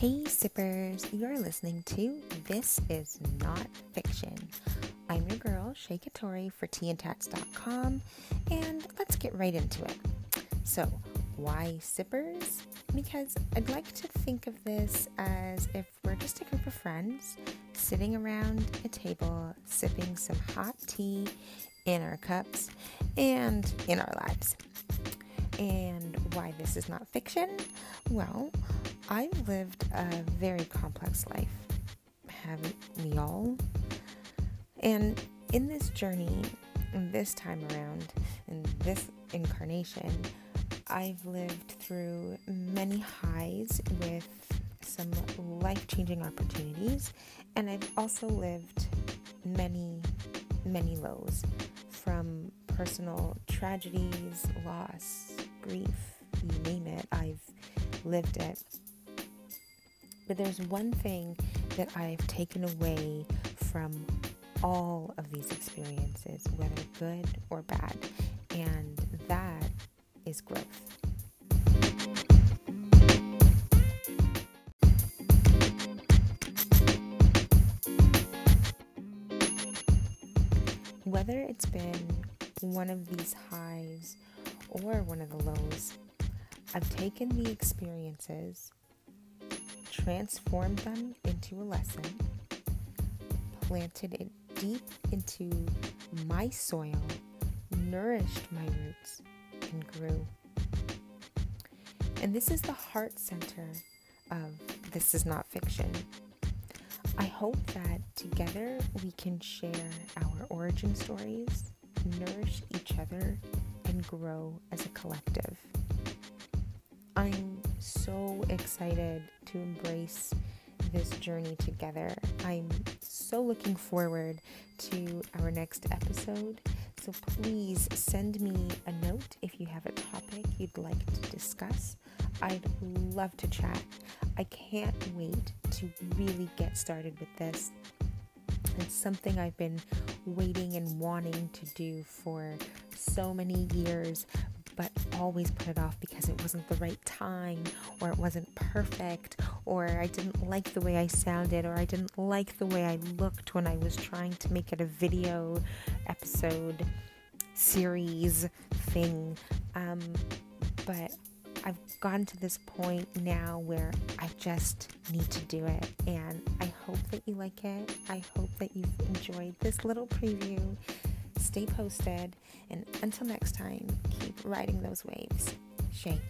Hey, sippers, you're listening to This Is Not Fiction. I'm your girl, Shay Katori for teaandtats.com, and let's get right into it. So, why sippers? Because I'd like to think of this as if we're just a group of friends sitting around a table sipping some hot tea in our cups and in our lives. And why this is not fiction? Well, I've lived a very complex life, haven't we all? And in this journey, this time around, in this incarnation, I've lived through many highs with some life changing opportunities, and I've also lived many, many lows from personal tragedies, loss, grief, you name it, I've lived it. But there's one thing that I've taken away from all of these experiences, whether good or bad, and that is growth. Whether it's been one of these highs or one of the lows, I've taken the experiences transformed them into a lesson, planted it deep into my soil, nourished my roots, and grew. And this is the heart center of This Is Not Fiction. I hope that together we can share our origin stories, nourish each other, and grow as a collective. I'm so excited to embrace this journey together. I'm so looking forward to our next episode. So please send me a note if you have a topic you'd like to discuss. I'd love to chat. I can't wait to really get started with this. It's something I've been waiting and wanting to do for so many years, but always put it off because it wasn't the right time or it wasn't perfect or I didn't like the way I sounded or I didn't like the way I looked when I was trying to make it a video episode series thing. Um, but I've gotten to this point now where I just need to do it. And I hope that you like it. I hope that you've enjoyed this little preview stay posted, and until next time, keep riding those waves. Shay.